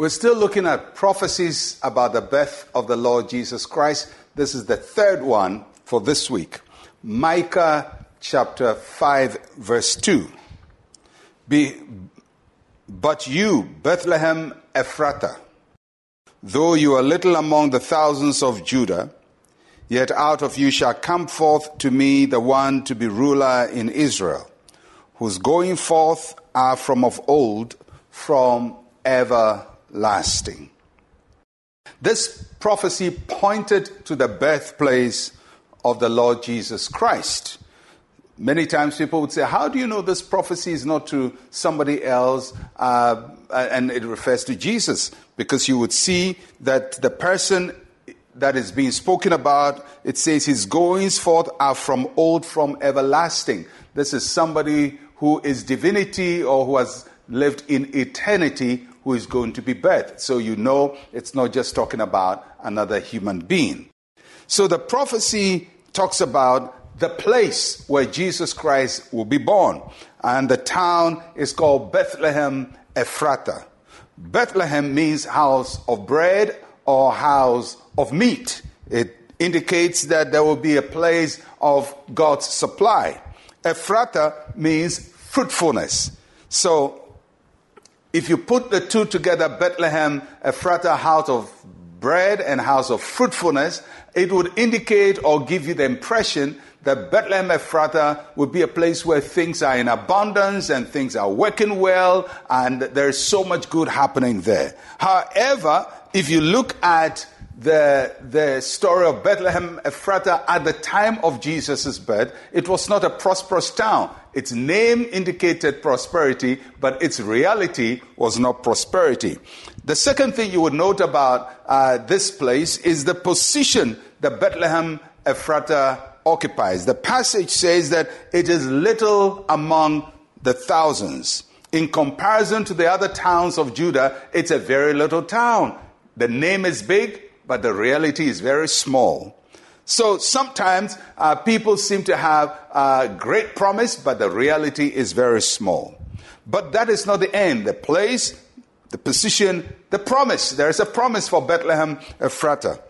We're still looking at prophecies about the birth of the Lord Jesus Christ. This is the third one for this week. Micah chapter 5, verse 2. Be, but you, Bethlehem Ephratah, though you are little among the thousands of Judah, yet out of you shall come forth to me the one to be ruler in Israel, whose going forth are from of old, from ever lasting. This prophecy pointed to the birthplace of the Lord Jesus Christ. Many times people would say, How do you know this prophecy is not to somebody else? Uh, and it refers to Jesus. Because you would see that the person that is being spoken about, it says his goings forth are from old, from everlasting. This is somebody who is divinity or who has lived in eternity who is going to be birthed. So you know it's not just talking about another human being. So the prophecy talks about the place where Jesus Christ will be born. And the town is called Bethlehem Ephratah. Bethlehem means house of bread or house of meat. It indicates that there will be a place of God's supply. Ephratah means fruitfulness. So if you put the two together, Bethlehem, Ephratah, house of bread and house of fruitfulness, it would indicate or give you the impression that Bethlehem Ephratah would be a place where things are in abundance and things are working well and there's so much good happening there. However, if you look at the, the story of Bethlehem Ephratah at the time of Jesus' birth, it was not a prosperous town. Its name indicated prosperity, but its reality was not prosperity. The second thing you would note about uh, this place is the position that Bethlehem Ephratah occupies. The passage says that it is little among the thousands. In comparison to the other towns of Judah, it's a very little town. The name is big, but the reality is very small. So sometimes uh, people seem to have a great promise, but the reality is very small. But that is not the end. The place, the position, the promise. There is a promise for Bethlehem Ephratah.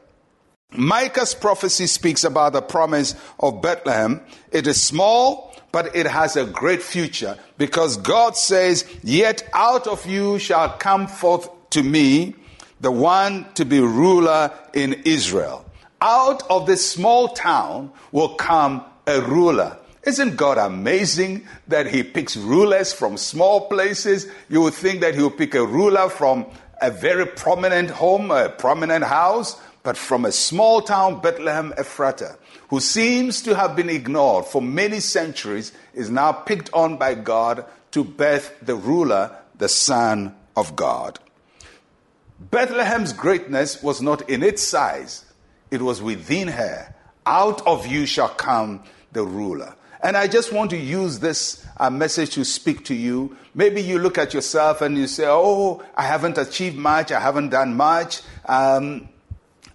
Micah's prophecy speaks about the promise of Bethlehem. It is small, but it has a great future because God says, Yet out of you shall come forth to me the one to be ruler in Israel. Out of this small town will come a ruler. Isn't God amazing that He picks rulers from small places? You would think that He would pick a ruler from a very prominent home, a prominent house, but from a small town, Bethlehem Ephratah, who seems to have been ignored for many centuries, is now picked on by God to birth the ruler, the Son of God. Bethlehem's greatness was not in its size, it was within her. Out of you shall come the ruler. And I just want to use this uh, message to speak to you. Maybe you look at yourself and you say, Oh, I haven't achieved much, I haven't done much. Um,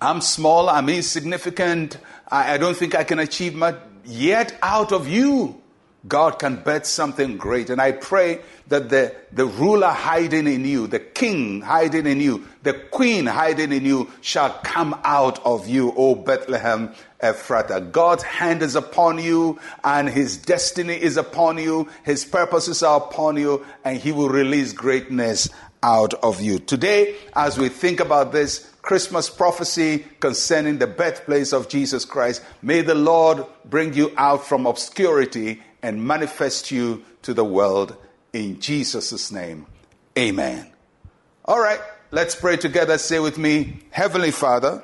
I'm small, I'm insignificant, I, I don't think I can achieve much. Yet, out of you, God can bet something great. And I pray that the, the ruler hiding in you, the king hiding in you, the queen hiding in you shall come out of you, O Bethlehem Ephratah. God's hand is upon you and his destiny is upon you. His purposes are upon you and he will release greatness out of you. Today, as we think about this, Christmas prophecy concerning the birthplace of Jesus Christ. May the Lord bring you out from obscurity and manifest you to the world in Jesus' name. Amen. All right, let's pray together. Say with me, Heavenly Father,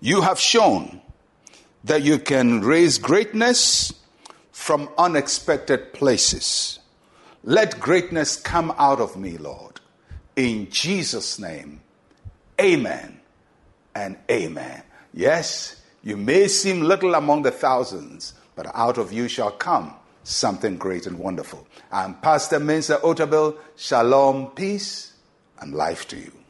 you have shown that you can raise greatness from unexpected places. Let greatness come out of me, Lord. In Jesus' name, amen and amen. Yes, you may seem little among the thousands but out of you shall come something great and wonderful. I'm Pastor Mensa Otabil. Shalom, peace, and life to you.